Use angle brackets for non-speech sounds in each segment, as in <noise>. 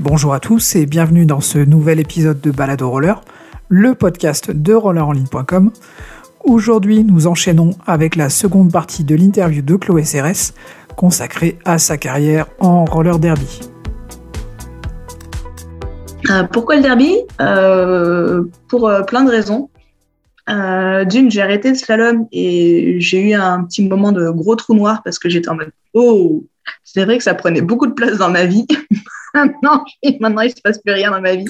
Bonjour à tous et bienvenue dans ce nouvel épisode de Balado Roller, le podcast de rollerenligne.com. Aujourd'hui, nous enchaînons avec la seconde partie de l'interview de Chloé CRS consacrée à sa carrière en roller derby. Euh, pourquoi le derby? Euh, Pour euh, plein de raisons. D'une, j'ai arrêté le slalom et j'ai eu un petit moment de gros trou noir parce que j'étais en mode Oh, c'est vrai que ça prenait beaucoup de place dans ma vie. <laughs> <laughs> maintenant, maintenant, il ne se passe plus rien dans ma vie.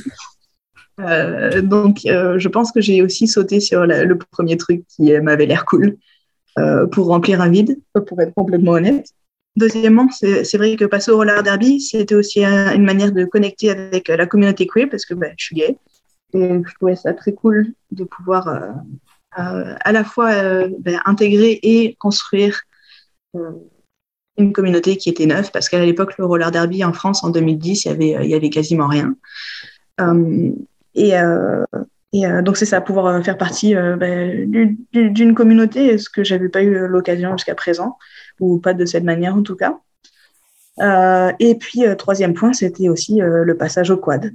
donc, je pense que j'ai aussi sauté sur le premier truc qui m'avait l'air cool pour remplir un vide, pour être complètement honnête. Deuxièmement, c'est vrai que passer au roller derby, c'était aussi une manière de connecter avec la communauté queer parce que ben, je suis gay. Et je trouvais ça très cool de pouvoir euh, euh, à la fois euh, ben, intégrer et construire une communauté qui était neuve parce qu'à l'époque, le roller derby en France, en 2010, il y avait, il y avait quasiment rien. et, et donc, c'est ça, pouvoir faire partie ben, d'une communauté, ce que j'avais pas eu l'occasion jusqu'à présent ou pas de cette manière en tout cas. Euh, et puis, euh, troisième point, c'était aussi euh, le passage au quad.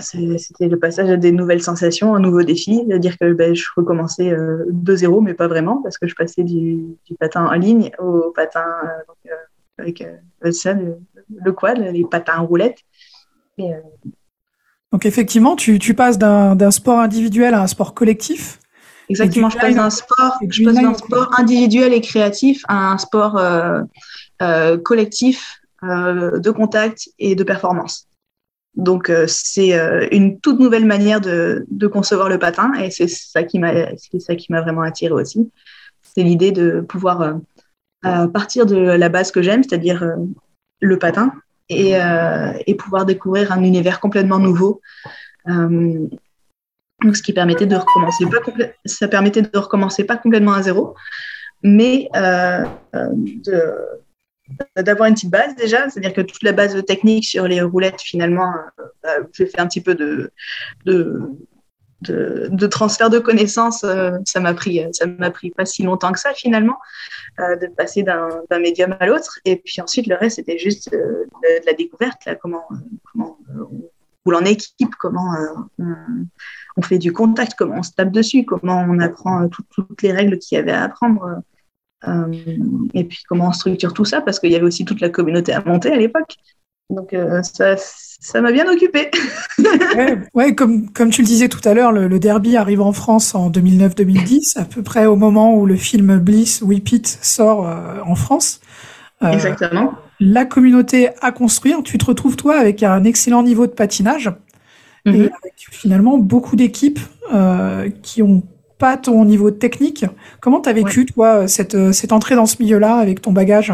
C'était le passage à des nouvelles sensations, un nouveau défi, c'est-à-dire que ben, je recommençais de zéro, mais pas vraiment, parce que je passais du, patin en ligne au patin avec ça, le, quad, les patins en roulette. Donc effectivement, tu, tu passes d'un sport individuel à un sport collectif. Exactement, je passe d'un sport, je passe d'un sport individuel et créatif à un sport euh, euh, collectif euh, de contact et de performance. Donc c'est une toute nouvelle manière de, de, concevoir le patin et c'est ça qui m'a qui m'a vraiment attiré aussi. C'est l'idée de pouvoir partir de la base que j'aime, c'est-à-dire le patin, et, pouvoir découvrir un univers complètement nouveau donc, ce qui permettait de recommencer ça permettait de recommencer pas complètement à zéro, mais euh, euh, d'avoir une petite base déjà, c'est-à-dire que toute la base technique sur les roulettes, finalement, euh, bah, j'ai fait un petit peu de, de, de, transfert de connaissances. ça m'a pris, ça m'a pris pas si longtemps que ça finalement, de passer d'un médium à l'autre. Et puis ensuite, le reste, c'était juste de, la découverte, là, comment, comment on roule en équipe, comment on, fait du contact, comment on se tape dessus, comment on apprend euh, toutes les règles qu'il y avait à apprendre. Euh, et puis comment on structure tout ça, parce qu'il y avait aussi toute la communauté à monter à l'époque. Donc euh, ça, m'a bien occupé. <laughs> ouais, comme, comme tu le disais tout à l'heure, le, derby arrive en France en 2009-2010, à peu près au moment où le film Bliss Whip It sort en France. Exactement. La communauté à construire, tu te retrouves toi avec un excellent niveau de patinage et mhm. avec finalement beaucoup d'équipes euh, qui ont pas ton niveau technique. Comment tu as vécu, toi, cette, cette, entrée dans ce milieu-là avec ton bagage?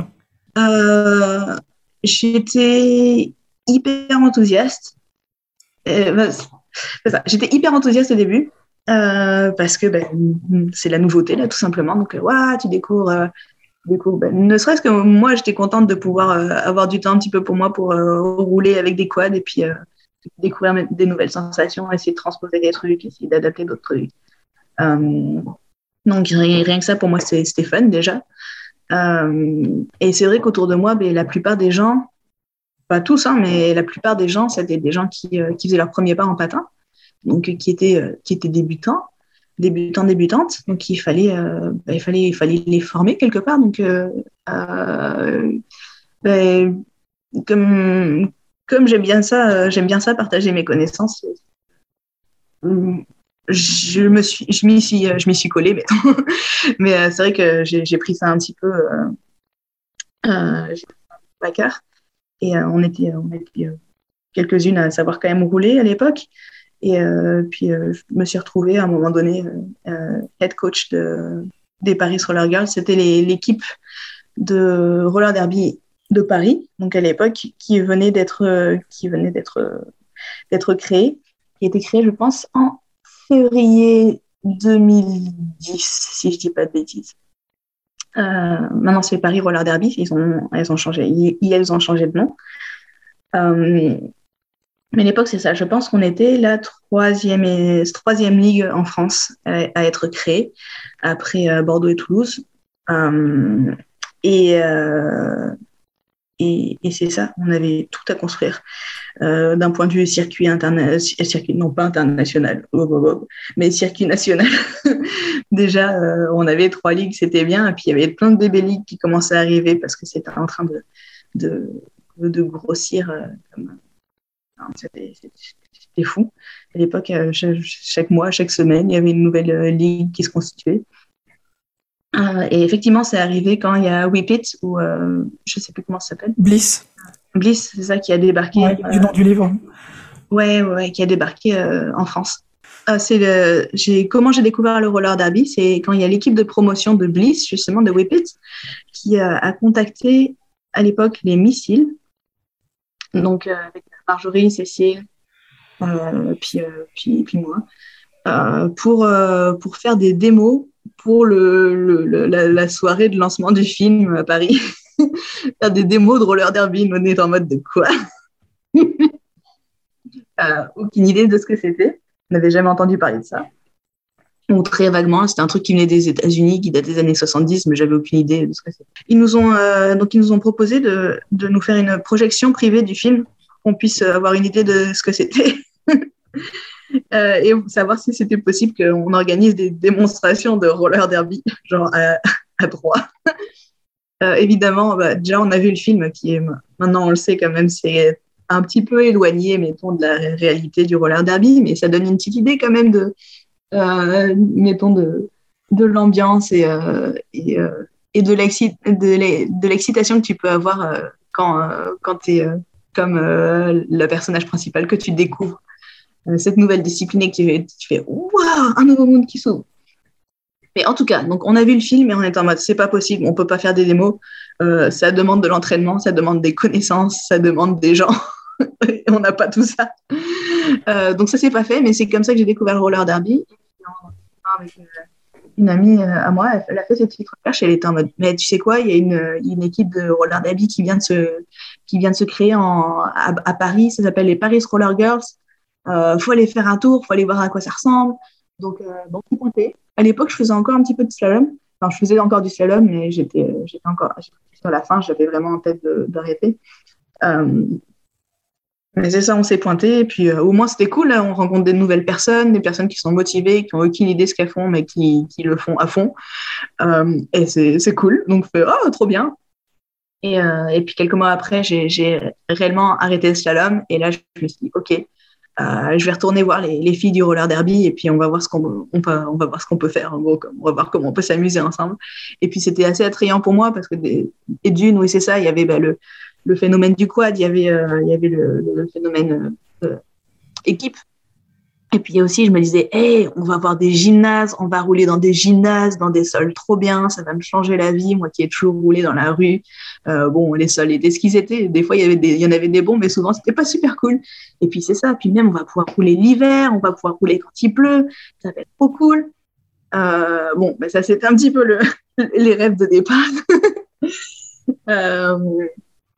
Euh, J'étais hyper enthousiaste. Euh, bah, j'étais hyper enthousiaste au début parce que ben, c'est la nouveauté, là, tout simplement. Donc, tu découvres. Ben, ne serait-ce que moi, j'étais contente de pouvoir avoir du temps un petit peu pour moi pour rouler avec des quads et puis découvrir des nouvelles sensations, essayer de transposer des trucs, essayer d'adapter d'autres trucs. Euh, donc rien, que ça, pour moi, c'était fun déjà. Euh, et c'est vrai qu'autour de moi, ben, la plupart des gens, pas tous, hein, mais la plupart des gens, c'était des gens qui, euh, qui, faisaient leur premier pas en patin, donc qui étaient, qui étaient débutants, débutants, débutantes. Donc il fallait, ben, il fallait, il fallait les former quelque part. Donc ben, comme, comme j'aime bien ça, j'aime bien ça partager mes connaissances. Je me suis, je m'y suis, je m'y suis collée, mais, <laughs> euh, c'est vrai que j'ai pris ça un petit peu, euh, euh à cœur. Et on était, on était quelques-unes à savoir quand même rouler à l'époque. Et puis je me suis retrouvée à un moment donné head coach de, des Paris Roller Girls. C'était l'équipe de roller derby de Paris, donc à l'époque, qui venait d'être qui venait d'être d'être créé, qui a été créé, je pense, en février 2010, si je dis pas de bêtises. Euh, maintenant, c'est Paris Roller Derby. Ils ont, elles ont changé. Ils, ont changé de nom. mais à l'époque, c'est ça. Je pense qu'on était la troisième, troisième ligue en France à, être créée après Bordeaux et Toulouse. et et, c'est ça, on avait tout à construire. Euh, d'un point de vue circuit international, circuit, non pas international, oh, oh, oh, mais circuit national. <laughs> Déjà, euh, on avait trois ligues, c'était bien, et puis il y avait plein de bébés ligues qui commençaient à arriver parce que c'était en train de grossir. c'était fou. À l'époque, chaque, mois, chaque semaine, il y avait une nouvelle ligue qui se constituait. Euh, et effectivement, c'est arrivé quand il y a Whip It, ou euh, je ne sais plus comment ça s'appelle. Bliss. Bliss, c'est ça qui a débarqué. du nom du livre. Ouais, ouais, qui a débarqué euh, en France. c'est le, j'ai, comment j'ai découvert le roller derby, c'est quand il y a l'équipe de promotion de Bliss, justement de Whip It, qui a contacté à l'époque les missiles, donc avec Marjorie, Cécile, puis, puis, puis moi, pour, pour faire des démos pour le, la, soirée de lancement du film à Paris. <laughs> Faire des démos de roller derby, on est en mode de quoi? <laughs> Euh, Aucune idée de ce que c'était. On n'avait jamais entendu parler de ça. Ou très vaguement, c'était un truc qui venait des États-Unis, qui date des années 70, mais j'avais aucune idée de ce que c'était. Ils nous ont euh, donc ils nous ont proposé de, de, nous faire une projection privée du film, qu'on puisse avoir une idée de ce que c'était. <laughs> Euh, et savoir si c'était possible qu'on organise des démonstrations de roller derby, <laughs> genre à, à droit. <laughs> Euh, évidemment, bah, déjà, on a vu le film qui est, maintenant on le sait quand même, c'est un petit peu éloigné, mettons, de la réalité du roller derby, mais ça donne une petite idée quand même de, euh, mettons, de, de l'ambiance et, et, et, de l'excitation que tu peux avoir quand, quand tu es comme le personnage principal que tu découvres. Euh, cette nouvelle discipline qui tu fais waouh, un nouveau monde qui s'ouvre. Mais en tout cas, donc on a vu le film et on est en mode c'est pas possible, on peut pas faire des démos. Euh, ça demande de l'entraînement, ça demande des connaissances, ça demande des gens. <laughs> on n'a pas tout ça. Euh, donc ça s'est pas fait, mais c'est comme ça que j'ai découvert le roller derby. Une amie à moi, elle, a fait cette petite recherche elle était en mode mais tu sais quoi, il y a une, une équipe de roller derby qui vient de se qui vient de se créer en, à Paris, ça s'appelle les Paris Roller Girls. Euh, faut aller faire un tour, faut aller voir à quoi ça ressemble. Donc, euh, bon, pointé. À l'époque, je faisais encore un petit peu de slalom. Enfin, je faisais encore du slalom, mais j'étais, euh, j'étais encore sur la fin. J'avais vraiment en tête d'arrêter. Euh, mais c'est ça, on s'est pointé. Et puis, euh, au moins, c'était cool. on rencontre des nouvelles personnes, des personnes qui sont motivées, qui ont aucune idée de ce qu'elles font, mais qui, le font à fond. Et c'est cool. Donc, fait, oh, trop bien. Et, et, puis, quelques mois après, j'ai réellement arrêté le slalom. Et là, je me suis dit, OK, euh, je vais retourner voir les, les, filles du roller derby et puis on va voir ce qu'on on peut, va voir ce qu'on peut faire. En gros, on va voir comment on peut s'amuser ensemble. Et puis c'était assez attrayant pour moi parce que des, et d'une, oui c'est ça, il y avait bah, le, le phénomène du quad, il y avait, euh, il y avait le, le phénomène euh, équipe et puis aussi, je me disais, hey, on va avoir des gymnases, on va rouler dans des gymnases, dans des sols trop bien, ça va me changer la vie, moi qui ai toujours roulé dans la rue. Euh, bon, les sols étaient ce qu'ils étaient. Des fois, il y, avait il y en avait des bons, mais souvent, c'était pas super cool. Et puis, c'est ça. Puis même, on va pouvoir rouler l'hiver, on va pouvoir rouler quand il pleut, ça va être trop cool. Euh, bon, ben, ça, c'était un petit peu le, <laughs> les rêves de départ. <laughs> euh,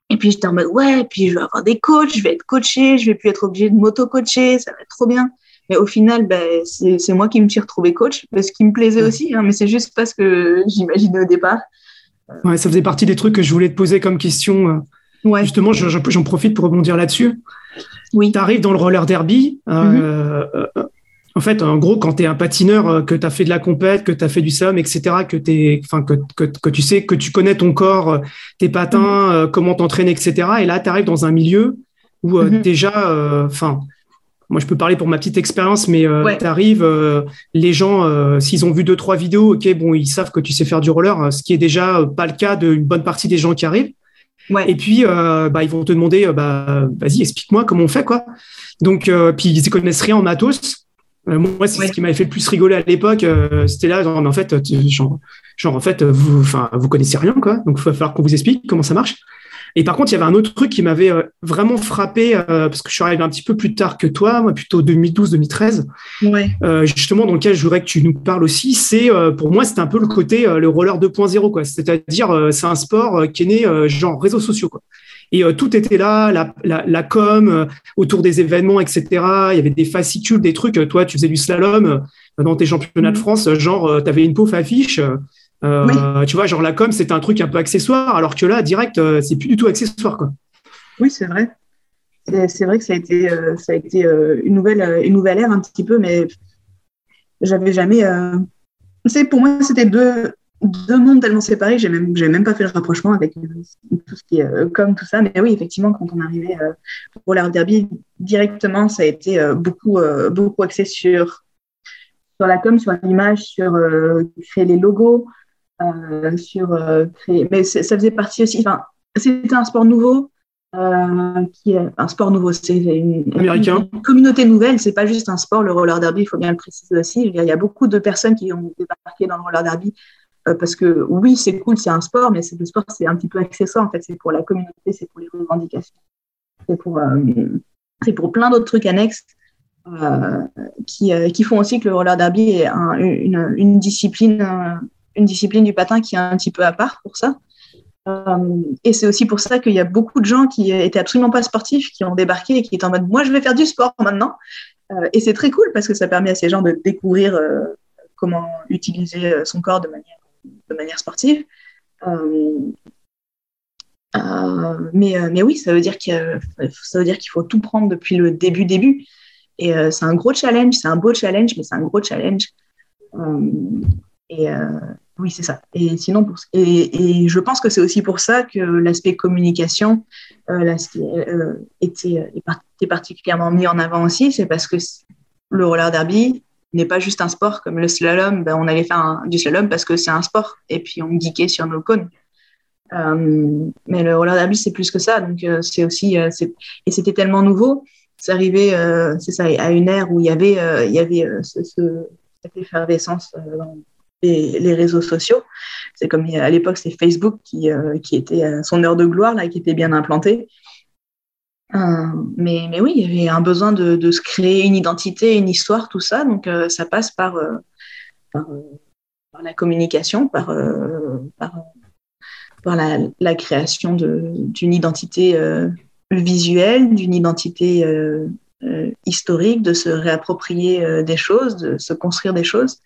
et puis, j'étais en mode, ouais, puis je vais avoir des coachs, je vais être coaché, je vais plus être obligé de m'auto-coacher, ça va être trop bien. Mais au final, ben, c'est moi qui me suis retrouvée coach, parce qu'il me plaisait aussi, hein, mais c'est juste parce que j'imaginais au départ. Ouais, ça faisait partie des trucs que je voulais te poser comme question. Euh, ouais. Justement, j'en profite pour rebondir là-dessus. Oui. Tu arrives dans le roller derby. Euh, euh, en fait, en gros, quand tu es un patineur, que tu as fait de la compète, que tu as fait du slalom, etc., que, es, que, que, que, tu sais, que tu connais ton corps, tes patins, mm-hmm. comment t'entraîner, etc. Et là, tu arrives dans un milieu où mm-hmm. déjà, enfin, moi, je peux parler pour ma petite expérience, mais euh, tu arrives, euh, les gens, euh, s'ils ont vu deux, trois vidéos, ok, bon, ils savent que tu sais faire du roller, ce qui est déjà pas le cas d'une bonne partie des gens qui arrivent. Ouais. Et puis, bah, ils vont te demander, bah, vas-y, explique-moi comment on fait, quoi. Donc, puis ils ne connaissent rien en matos. moi, c'est ce qui m'avait fait le plus rigoler à l'époque. C'était là, genre, en fait, genre, genre, en fait, vous, enfin, vous connaissez rien, quoi. Donc, il va falloir qu'on vous explique comment ça marche. Et par contre, il y avait un autre truc qui m'avait euh, vraiment frappé, euh, parce que je suis arrivé un petit peu plus tard que toi, moi plutôt 2012-2013, ouais. euh, justement dans lequel je voudrais que tu nous parles aussi, c'est euh, pour moi c'était un peu le côté le roller 2.0, quoi. C'est-à-dire c'est un sport qui est né genre réseaux sociaux, quoi. Et tout était là, la, la, la com autour des événements, etc. Il y avait des fascicules, des trucs. Toi, tu faisais du slalom dans tes championnats de mmh. France, genre tu avais une pauvre affiche Tu vois, genre la com, c'était un truc un peu accessoire, alors que là, direct, c'est plus du tout accessoire. Quoi. Oui, c'est vrai. C'est vrai que ça a été, ça a été une, nouvelle, une nouvelle ère un petit peu, mais j'avais jamais. pour moi, c'était deux, deux mondes tellement séparés, j'ai même, même pas fait le rapprochement avec tout ce qui est comme tout ça. Mais oui, effectivement, quand on arrivait pour l'art derby, directement, ça a été beaucoup, beaucoup axé sur sur la com, sur l'image, sur euh, créer les logos, euh, sur euh, créer. Mais ça faisait partie aussi. Enfin, c'était un sport nouveau. qui est un sport nouveau, c'est une, Américain. communauté nouvelle, c'est pas juste un sport, le roller derby, il faut bien le préciser aussi. Il y a beaucoup de personnes qui ont débarqué dans le roller derby parce que oui, c'est cool, c'est un sport, mais le sport, c'est un petit peu accessoire en fait, c'est pour la communauté, c'est pour les revendications, c'est pour, c'est pour plein d'autres trucs annexes. Euh, qui, euh, qui, font aussi que le roller derby est une, une, discipline, euh, une discipline du patin qui est un petit peu à part pour ça. et c'est aussi pour ça qu'il y a beaucoup de gens qui étaient absolument pas sportifs, qui ont débarqué et qui étaient en mode moi je vais faire du sport maintenant. et c'est très cool parce que ça permet à ces gens de découvrir comment utiliser son corps de manière, de manière sportive. mais, mais oui, ça veut dire qu'il faut tout prendre depuis le début début. Et euh, c'est un gros challenge, c'est un beau challenge, mais c'est un gros challenge. Euh, euh, oui, c'est ça. Et sinon, et, je pense que c'est aussi pour ça que l'aspect communication était, était, particulièrement mis en avant aussi. C'est parce que le roller derby n'est pas juste un sport comme le slalom. Ben, on allait faire du slalom parce que c'est un sport et puis on geekait sur nos cônes. mais le roller derby, c'est plus que ça. Donc, c'est aussi. et c'était tellement nouveau c'est arrivé, euh, c'est ça, à une ère où il y avait, euh, il y avait euh, ce, cette effervescence les, réseaux sociaux. C'est comme à l'époque, c'est Facebook qui, qui était son heure de gloire, là, qui était bien implanté. mais, mais oui, il y avait un besoin de, de, se créer une identité, une histoire, tout ça. Donc, ça passe par, la communication, par, par, la, la, création d'une identité visuel, d'une identité euh, euh, historique, de se réapproprier euh, des choses, de se construire des choses.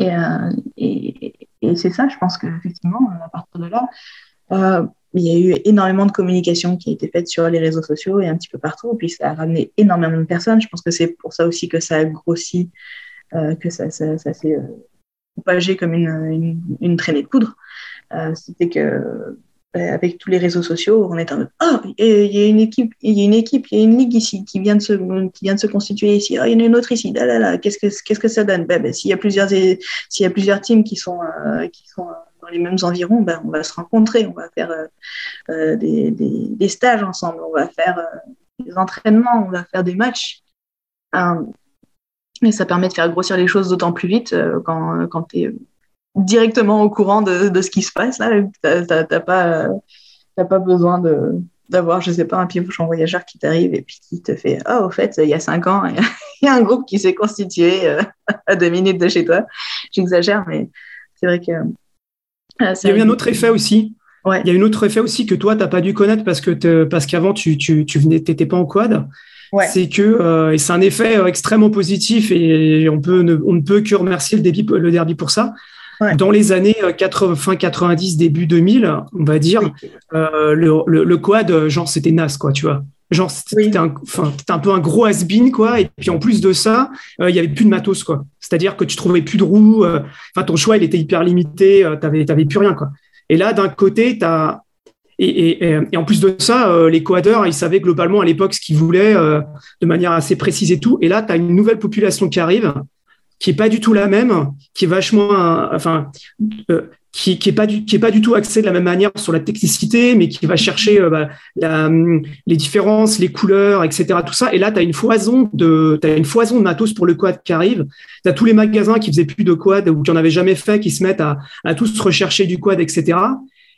Et, et, c'est ça, je pense qu'effectivement, à partir de là, il y a eu énormément de communication qui a été faite sur les réseaux sociaux et un petit peu partout. Puis ça a ramené énormément de personnes. Je pense que c'est pour ça aussi que ça a grossi, que ça, s'est propagé comme une, traînée de poudre. C'était que euh, avec tous les réseaux sociaux, on est en mode oh, il y a une équipe, il y a une équipe, il y a une ligue ici qui vient de se, qui vient de se constituer ici. Oh, il y en a une autre ici. Là, là, là. Qu'est-ce que, qu'est-ce que ça donne? Ben, ben, s'il y a plusieurs, s'il y a plusieurs teams qui sont, euh, qui sont dans les mêmes environs, ben, on va se rencontrer, on va faire euh, des, des, des, stages ensemble, on va faire des entraînements, on va faire des matchs. et ça permet de faire grossir les choses d'autant plus vite quand, quand tu es directement au courant de, de, ce qui se passe. Là, t'as pas, pas besoin de d'avoir, je sais pas, un pioche voyageur qui t'arrive et puis qui te fait Oh, au fait, il y a cinq ans, il y a un groupe qui s'est constitué euh, à deux minutes de chez toi. J'exagère, mais c'est vrai que. Euh, il y a eu un autre effet aussi. Ouais. Il y a un autre effet aussi que toi, tu n'as pas dû connaître parce que parce qu'avant, tu, tu, tu venais, pas en quad. Ouais. C'est que euh, et c'est un effet extrêmement positif et on peut ne, on ne peut que remercier le, débit, le derby pour ça. Dans les années 80, euh, fin 90, début 2000, on va dire, euh, le, le, quad, euh, genre, c'était naze, quoi, tu vois. Genre, c'était un, un, peu un gros has-been, quoi. Et puis, en plus de ça, il y avait plus de matos, quoi. C'est-à-dire que tu trouvais plus de roues. Enfin, ton choix, il était hyper limité. tu n'avais plus rien, quoi. Et là, d'un côté, tu as et, et, et, en plus de ça, les quadeurs, ils savaient globalement à l'époque ce qu'ils voulaient de manière assez précise et tout. Et là, tu as une nouvelle population qui arrive qui est pas du tout la même, qui est vachement, enfin, euh, qui, est pas du qui est pas du tout axé de la même manière sur la technicité, mais qui va chercher euh, bah, les différences, les couleurs, etc. Tout ça. Et là, tu as une foison de as une foison de matos pour le quad qui arrive. Tu as tous les magasins qui faisaient plus de quad ou qui en avaient jamais fait, qui se mettent à, à tous rechercher du quad, etc.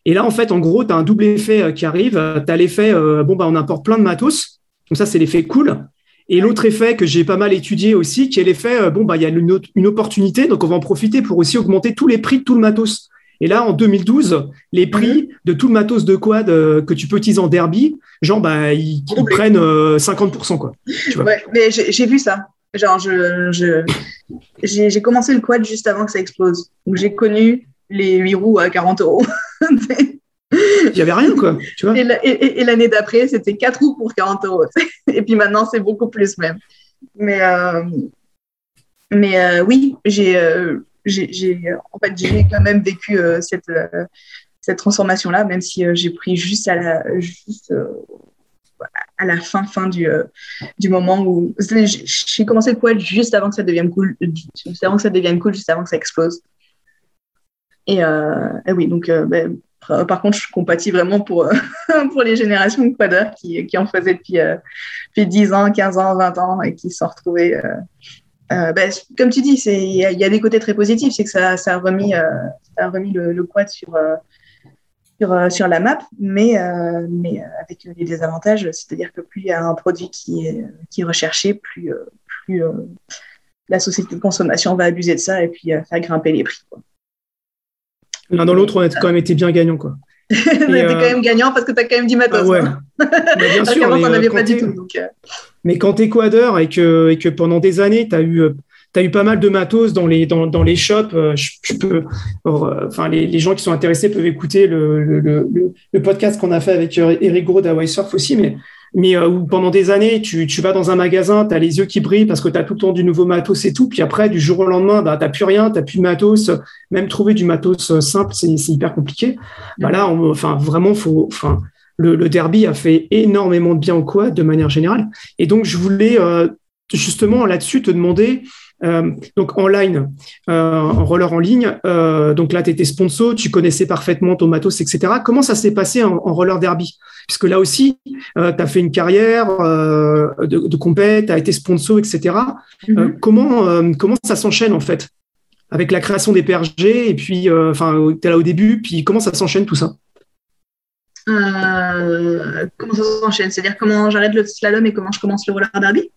Et là, en fait, en gros, tu as un double effet euh, qui arrive. Tu as l'effet, bon, bah, on importe plein de matos. Donc ça, c'est l'effet cool. Et l'autre effet que j'ai pas mal étudié aussi, qui est l'effet, euh, bon, bah, il y a une, une, opportunité, donc on va en profiter pour aussi augmenter tous les prix de tout le matos. Et là, en 2012, les prix de tout le matos de quad euh, que tu peux utiliser en derby, genre, bah, ils, prennent 50%, euh, quoi. Ouais, mais j'ai vu ça. Genre, je, j'ai, commencé le quad juste avant que ça explose. Donc, j'ai connu les 8 roues à 40 euros. <laughs> Il n'y avait rien, quoi. Tu vois et, l'année d'après, c'était 4 roues pour 40 euros. <laughs> et puis maintenant, c'est beaucoup plus même. Mais, euh, mais euh, oui, j'ai, euh, en fait, quand même vécu cette, cette transformation-là, même si j'ai pris juste à la, juste, à la fin, fin du, du moment où j'ai commencé le quad juste avant que ça devienne cool, juste avant que ça devienne cool, juste avant que ça explose. Et, oui, donc ben, euh, par contre, je compatis vraiment pour, euh, <laughs> pour les générations de quadeurs qui, qui en faisaient depuis, euh, depuis 10 ans, 15 ans, 20 ans et qui se sont retrouvés. Ben, comme tu dis, il y, a des côtés très positifs, c'est que ça, ça, a remis, ça a remis le, quad sur, sur, sur, la map, mais, mais avec des désavantages, c'est-à-dire que plus il y a un produit qui est, qui est recherché, plus, plus la société de consommation va abuser de ça et puis faire grimper les prix. L'un dans l'autre, on a quand même été bien gagnant. Quoi. <laughs> on a quand même gagnant parce que tu as quand même du matos. Ah ouais. Hein. bien <laughs> sûr. mais, euh, pas du tout. Euh. Mais quand tu es quadeur et que, et que pendant des années, tu as eu euh, tu as eu pas mal de matos dans les, dans, dans les shops. Je, peux, enfin, les, les, gens qui sont intéressés peuvent écouter le, le, le, le podcast qu'on a fait avec Eric Gros d'Hawaii Surf aussi. Mais mais euh, pendant des années, tu, tu vas dans un magasin, tu as les yeux qui brillent parce que tu as tout le temps du nouveau matos et tout, puis après, du jour au lendemain, bah, tu plus rien, tu plus de matos, même trouver du matos euh, simple, c'est hyper compliqué. Bah là, enfin, vraiment, faut, enfin, le, le, derby a fait énormément de bien au quad de manière générale. Et donc, je voulais euh, justement là-dessus te demander, euh, donc en line, euh, en roller en ligne, euh, donc là tu étais sponsor, tu connaissais parfaitement ton matos, etc. Comment ça s'est passé en, roller derby? Puisque là aussi, tu as fait une carrière de, de compète, tu as été sponsor, etc. Mm-hmm. comment, comment ça s'enchaîne en fait? Avec la création des PRG et puis, enfin, tu es là au début, puis comment ça s'enchaîne tout ça? Comment ça s'enchaîne? C'est-à-dire comment j'arrête le slalom et comment je commence le roller derby?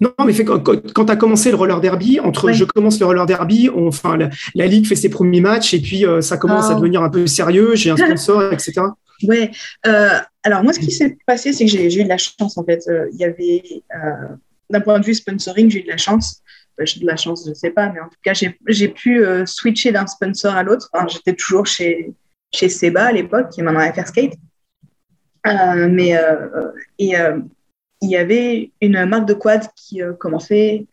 Non, mais fait, quand, tu as commencé le roller derby, entre je commence le roller derby, enfin, la, ligue fait ses premiers matchs et puis euh, ça commence à oh. devenir un peu sérieux, j'ai un sponsor, <laughs> etc. Ouais. Euh, alors moi, ce qui s'est passé, c'est que j'ai eu de la chance en fait. Euh, il y avait, d'un point de vue sponsoring, j'ai eu de la chance. j'ai de la chance, je ne sais pas, mais en tout cas, j'ai pu switcher d'un sponsor à l'autre. J'étais toujours chez, chez Seba à l'époque, qui est maintenant FR Skate. mais et il y avait une marque de quad qui euh, commençait.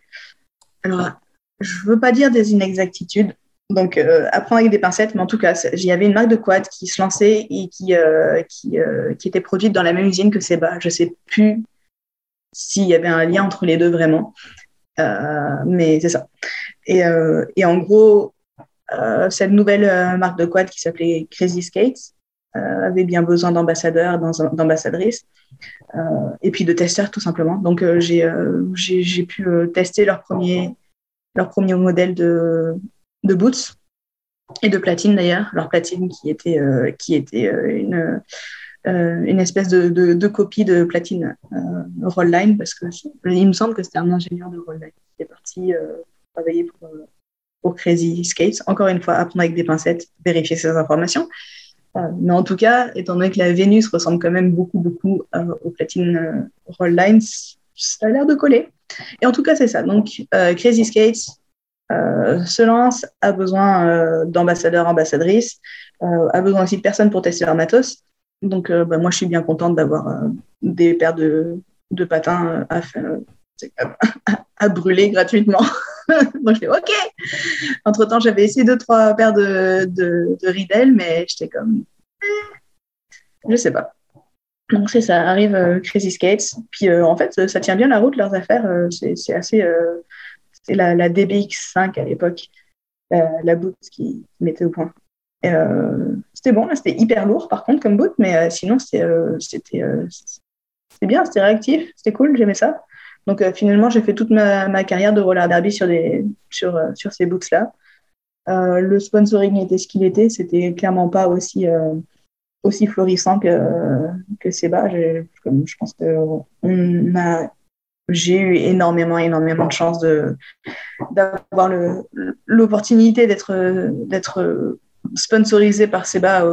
Alors, je ne veux pas dire des inexactitudes, donc euh, avec des pincettes, mais en tout cas, il y avait une marque de quad qui se lançait et qui, euh, qui, qui, était produite dans la même usine que Seba. Je ne sais plus s'il y avait un lien entre les deux vraiment, mais c'est ça. Et, et, en gros, cette nouvelle marque de quad qui s'appelait Crazy Skates avait bien besoin d'ambassadeurs, d'ambassadrices. Euh, et puis de testeurs tout simplement. Donc euh, euh, j'ai pu tester leur premier, modèle de, de boots et de platine d'ailleurs, leur platine qui était, qui était une, une espèce de, de, copie de platine Rollline, parce que il me semble que c'était un ingénieur de Rollline qui est parti travailler pour, pour Crazy Skates. Encore une fois, apprendre avec des pincettes, vérifier ces informations. Euh, mais en tout cas, étant donné que la Vénus ressemble quand même beaucoup, beaucoup euh, aux platines euh, Roll Lines, ça a l'air de coller. Et en tout cas, c'est ça. Donc, Crazy Skates se lance, a besoin d'ambassadeurs, ambassadrices, a besoin aussi de personnes pour tester leur matos. Donc, bah, moi, je suis bien contente d'avoir des paires de, de patins à, <laughs> à, brûler gratuitement. <laughs> Donc, je fais OK. Entre-temps, j'avais essayé deux, trois paires de, de, de mais j'étais comme, eh, je sais pas. Donc, c'est ça, arrive euh, Crazy Skates. Puis, euh, en fait, ça tient bien la route, leurs affaires. Euh, c'est assez. c'est la, la, DBX5 à l'époque, la, boot qui mettait au point. c'était bon, c'était hyper lourd par contre comme boot, mais sinon, c'était bien, c'était réactif, c'était cool, j'aimais ça. Donc euh, finalement, j'ai fait toute ma, carrière de roller derby sur, euh, ces boots-là. Euh, le sponsoring était ce qu'il était, c'était clairement pas aussi, florissant que, Seba. Je, pense que j'ai eu énormément, énormément de chance d'avoir l'opportunité d'être, sponsorisé par Seba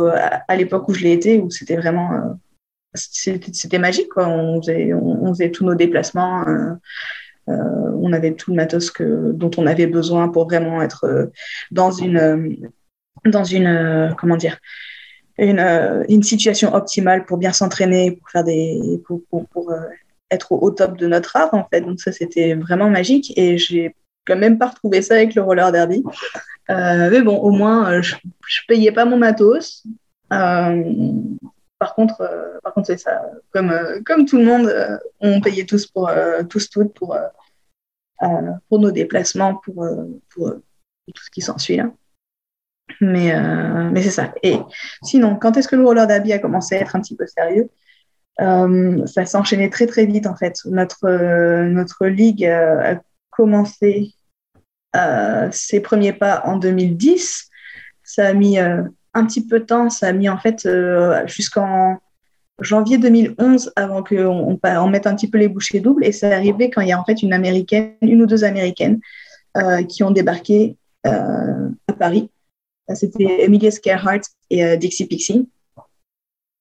à l'époque où je l'ai été, où c'était vraiment c'était magique on faisait, tous nos déplacements euh, on avait tout le matos dont on avait besoin pour vraiment être dans une, dans une comment dire, une, une, situation optimale pour bien s'entraîner, pour faire des, pour, pour, être au, top de notre art en fait. Donc ça c'était vraiment magique et j'ai quand même pas retrouvé ça avec le roller derby. mais bon, au moins je, je payais pas mon matos. Euh, par contre, euh, par contre, c'est ça. Comme, euh, comme tout le monde, on payait tous pour tous toutes pour pour nos déplacements, pour, tout ce qui s'ensuit là. Mais, mais c'est ça. Et sinon, quand est-ce que le roller derby a commencé à être un petit peu sérieux Ça s'enchaînait très très vite en fait. Notre, notre ligue a commencé ses premiers pas en 2010. Ça a mis un petit peu de temps. Ça a mis en fait euh, jusqu'en janvier 2011 avant qu'on on, mette un petit peu les bouchées doubles. Et c'est arrivé quand il y a en fait une américaine, une ou deux américaines euh, qui ont débarqué euh, à Paris. C'était Emilia Scarhart et Dixie Pixie.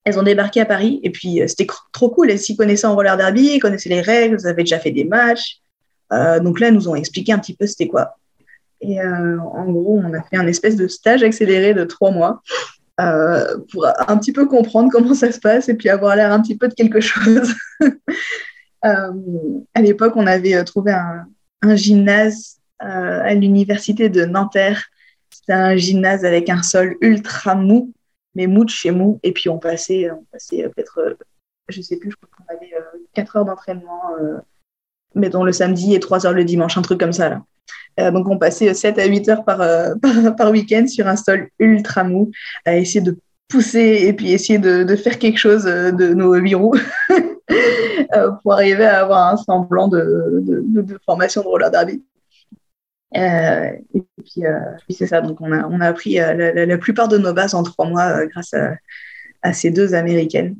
Elles ont débarqué à Paris et puis c'était trop cool. Elles s'y connaissaient en roller derby, connaissaient les règles, elles avaient déjà fait des matchs. donc là, elles nous ont expliqué un petit peu c'était quoi. Et euh, en gros, on a fait un espèce de stage accéléré de trois mois euh, pour un petit peu comprendre comment ça se passe et puis avoir l'air un petit peu de quelque chose. <laughs> Euh, à l'époque, on avait trouvé un, gymnase à l'université de Nanterre. C'était un gymnase avec un sol ultra mou, mais mou de chez mou. Et puis on passait, on passait peut-être, je sais plus, je crois qu'on avait 4 heures d'entraînement, mettons le samedi et 3 heures le dimanche, un truc comme ça. Là. Euh, donc, on passait 7 à 8 heures euh, <laughs> par, par, week-end sur un sol ultra mou à essayer de pousser et puis essayer de, faire quelque chose euh, de nos roues <laughs> pour arriver à avoir un semblant de, de, formation de roller derby. et puis, c'est ça, donc on a, on a appris la, plupart de nos bases en trois mois grâce à, ces deux américaines.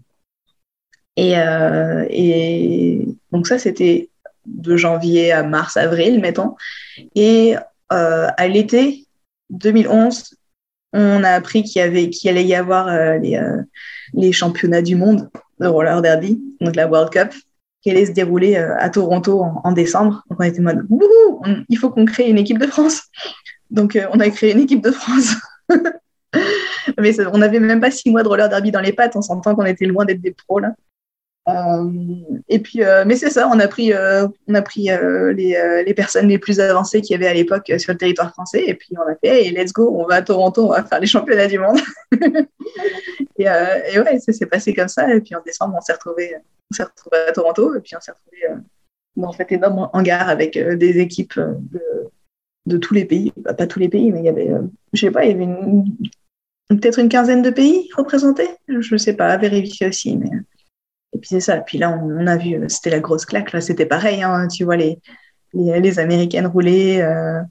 Et, et donc ça, c'était de janvier à mars, avril, mettons. Et euh, à l'été 2011, on a appris qu'il y avait, qu'il allait y avoir euh, les, euh, les, championnats du monde de roller derby, donc la World Cup, qui allait se dérouler à Toronto en, décembre. Donc on était en mode, il faut qu'on crée une équipe de France. Donc on a créé une équipe de France. <laughs> Mais on n'avait même pas six mois de roller derby dans les pattes, on s'entend qu'on était loin d'être des pros là. Euh, et puis, euh, mais c'est ça, on a pris, euh, on a pris les, personnes les plus avancées qu'il y avait à l'époque sur le territoire français, et puis on a fait, hey, let's go, on va à Toronto, on va faire les championnats du monde. <laughs> et, ouais, ça s'est passé comme ça. Et puis en décembre, on s'est retrouvé, on s'est retrouvé à Toronto, et puis on s'est retrouvé dans cet énorme hangar avec des équipes de, tous les pays, bah, pas tous les pays, mais il y avait, je sais pas, il y avait peut-être une quinzaine de pays représentés, je sais pas, à vérifier aussi, mais. Et puis c'est ça. Puis là, on, a vu, euh, c'était la grosse claque. Là, c'était pareil. Hein, tu vois les, les, Américaines rouler. Euh,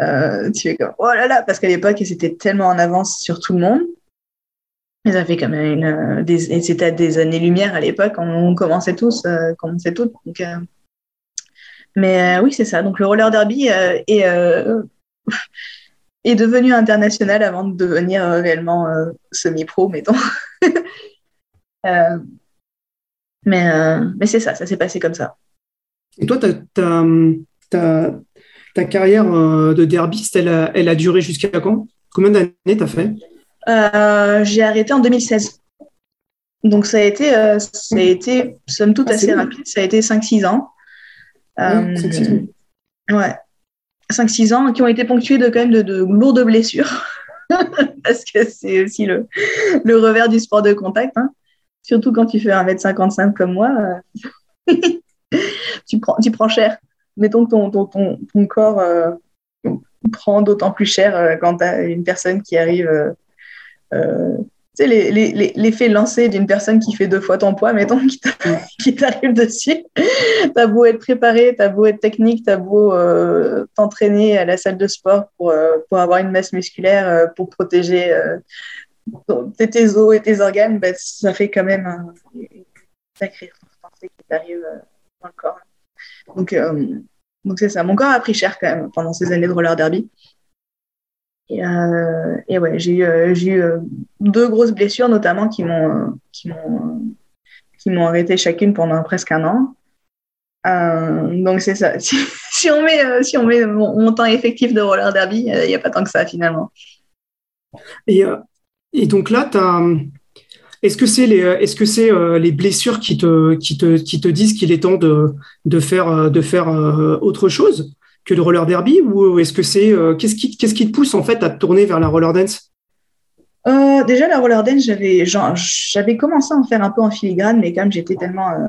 euh, tu es comme, oh là là, parce qu'à l'époque, ils étaient tellement en avance sur tout le monde. Ils avaient quand même une, des, c'était des années-lumière à l'époque. On, commençait tous, commençait toutes. Donc, mais oui, c'est ça. Donc le roller derby est, <laughs> est devenu international avant de devenir réellement semi-pro, mettons. <laughs> Mais, euh, mais c'est ça, ça s'est passé comme ça. Et toi, ta, ta, carrière euh, de derbiste, elle a, elle a duré jusqu'à quand? Combien d'années t'as fait? Euh, J'ai arrêté en 2016. Donc ça a été, ça a été somme toute ah, assez rapide. Ça a été 5-6 ans. ouais. 5-6 ans qui ont été ponctués de quand même de, de lourdes blessures. <laughs> Parce que c'est aussi le, le, revers du sport de contact. Hein. Surtout quand tu fais 1m55 comme moi, euh, <laughs> tu, prends, tu prends cher. Mettons que ton, ton, ton, corps euh, prend d'autant plus cher euh, quand tu as une personne qui arrive. tu sais, l'effet lancé d'une personne qui fait deux fois ton poids, mettons, <laughs> qui t'arrive dessus. T'as beau être préparé, t'as beau être technique, t'as beau t'entraîner à la salle de sport pour, pour avoir une masse musculaire, pour protéger tes os et tes organes, ben, ça fait quand même un sacré qui t'arrive euh, dans le corps. Donc, euh, donc c'est ça. Mon corps a pris cher quand même pendant ces années de roller derby. Et, euh, et ouais, j'ai eu, j'ai eu deux grosses blessures notamment qui m'ont qui m'ont arrêté chacune pendant presque un an. donc c'est ça. <laughs> Si, on met, si on met mon, temps effectif de roller derby, il n'y a pas tant que ça finalement. Et donc là, est-ce que c'est les, les blessures qui te, disent qu'il est temps de, faire, de faire autre chose que le roller derby ou est-ce que c'est qu'est-ce qui, qu'est-ce qui te pousse en fait à te tourner vers la roller dance? Euh, déjà, la roller dance, j'avais, commencé à en faire un peu en filigrane, mais comme j'étais tellement euh,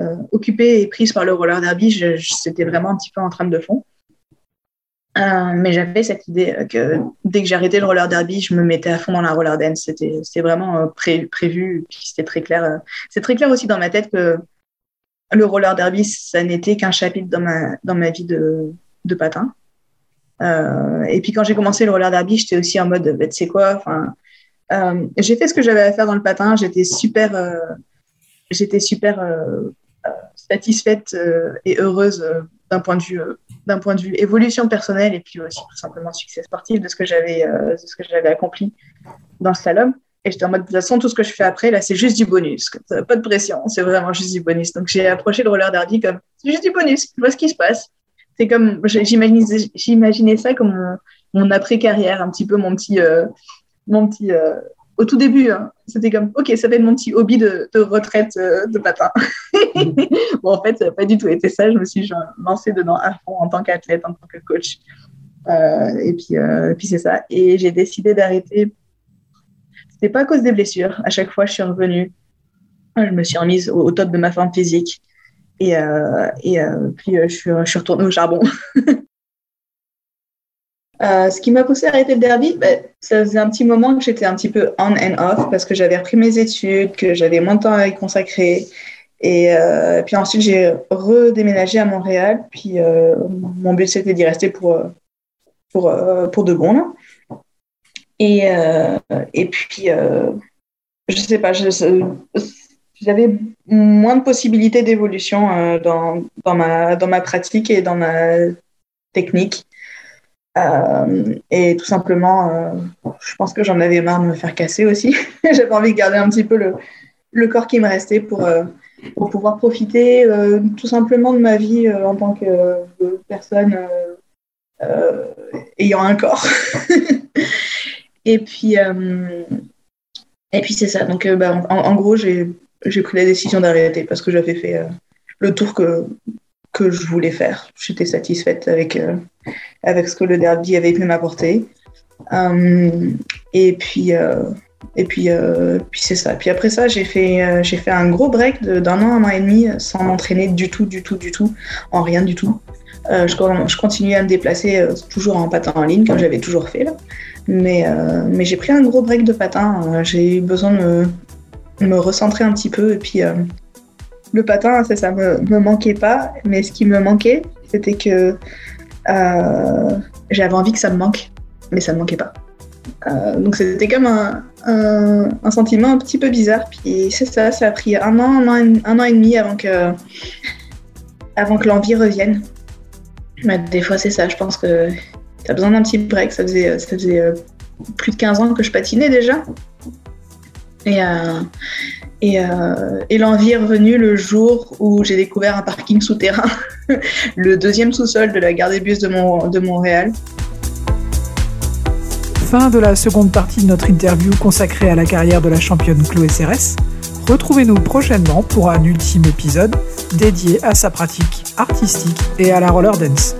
euh, occupée et prise par le roller derby, c'était vraiment un petit peu en train de fond. Mais j'avais cette idée que dès que j'arrêtais le roller derby, je me mettais à fond dans la roller dance. C'était, vraiment prévu, c'était très clair. c'est très clair aussi dans ma tête que le roller derby, ça n'était qu'un chapitre dans ma, dans ma vie de, de patin. Euh, et puis quand j'ai commencé le roller derby, j'étais aussi en mode, bah, tu sais quoi, euh, j'ai fait ce que j'avais à faire dans le patin. J'étais super, euh, j'étais super satisfaite et heureuse d'un point de vue, d'un point de vue évolution personnelle et puis aussi tout simplement succès sportif de ce que j'avais, de ce que j'avais accompli dans le slalom. Et j'étais en mode, de toute façon, tout ce que je fais après, là, c'est juste du bonus. Pas de pression, c'est vraiment juste du bonus. Donc, j'ai approché le roller derby comme, c'est juste du bonus, je vois ce qui se passe c'est comme j'imaginais ça comme mon, après carrière un petit peu mon petit euh, mon petit euh, au tout début hein, c'était comme ok ça va être mon petit hobby de, retraite euh, de patin <laughs> bon en fait ça n'a pas du tout été ça. Je me suis lancée dedans à fond en tant qu'athlète en tant que coach. Et puis c'est ça. Et j'ai décidé d'arrêter. C'était pas à cause des blessures. À chaque fois je suis revenue. Je me suis remise au top de ma forme physique. Et, euh, euh, puis, euh, je, suis, retournée au charbon. <laughs> ce qui m'a poussé à arrêter le derby, bah, ça faisait un petit moment que j'étais un petit peu on and off parce que j'avais repris mes études, que j'avais moins de temps à y consacrer. Et puis ensuite, j'ai redéménagé à Montréal. Puis mon but, c'était d'y rester pour, pour, pour de. Et, et puis, je sais pas, j'avais moins de possibilités d'évolution euh, dans, dans, ma, dans ma pratique et dans ma technique. Euh, et tout simplement, euh, je pense que j'en avais marre de me faire casser aussi. <laughs> J'avais envie de garder un petit peu le, le corps qui me restait pour, pour pouvoir profiter tout simplement de ma vie en tant que personne ayant un corps. <laughs> et puis, et puis c'est ça. Donc, bah, en, gros, j'ai pris la décision d'arrêter parce que j'avais fait euh, le tour que, que je voulais faire. J'étais satisfaite avec, euh, avec ce que le derby avait pu m'apporter. Euh, et puis, et puis, puis c'est ça. Puis après ça, j'ai fait, j'ai fait un gros break d'un an, un an et demi sans m'entraîner du tout, du tout, du tout, en rien du tout. je, je continuais à me déplacer toujours en patin en ligne, comme j'avais toujours fait là. Mais, mais j'ai pris un gros break de patin. j'ai eu besoin de me recentrer un petit peu. Et puis, euh, le patin, ça, ça me, me manquait pas. Mais ce qui me manquait, c'était que euh, j'avais envie que ça me manque, mais ça ne manquait pas. Euh, donc c'était comme un, sentiment un petit peu bizarre. Puis c'est ça, ça a pris un an, un an, et demi avant que, l'envie revienne. Mais des fois c'est ça, je pense que tu as besoin d'un petit break. Ça faisait, faisait plus de 15 ans que je patinais déjà. Et, euh, euh, et, l'envie est revenue le jour où j'ai découvert un parking souterrain, <laughs> le deuxième sous-sol de la gare des bus de, Montréal. Fin de la seconde partie de notre interview consacrée à la carrière de la championne Chloé Cérès. Retrouvez-nous prochainement pour un ultime épisode dédié à sa pratique artistique et à la roller dance.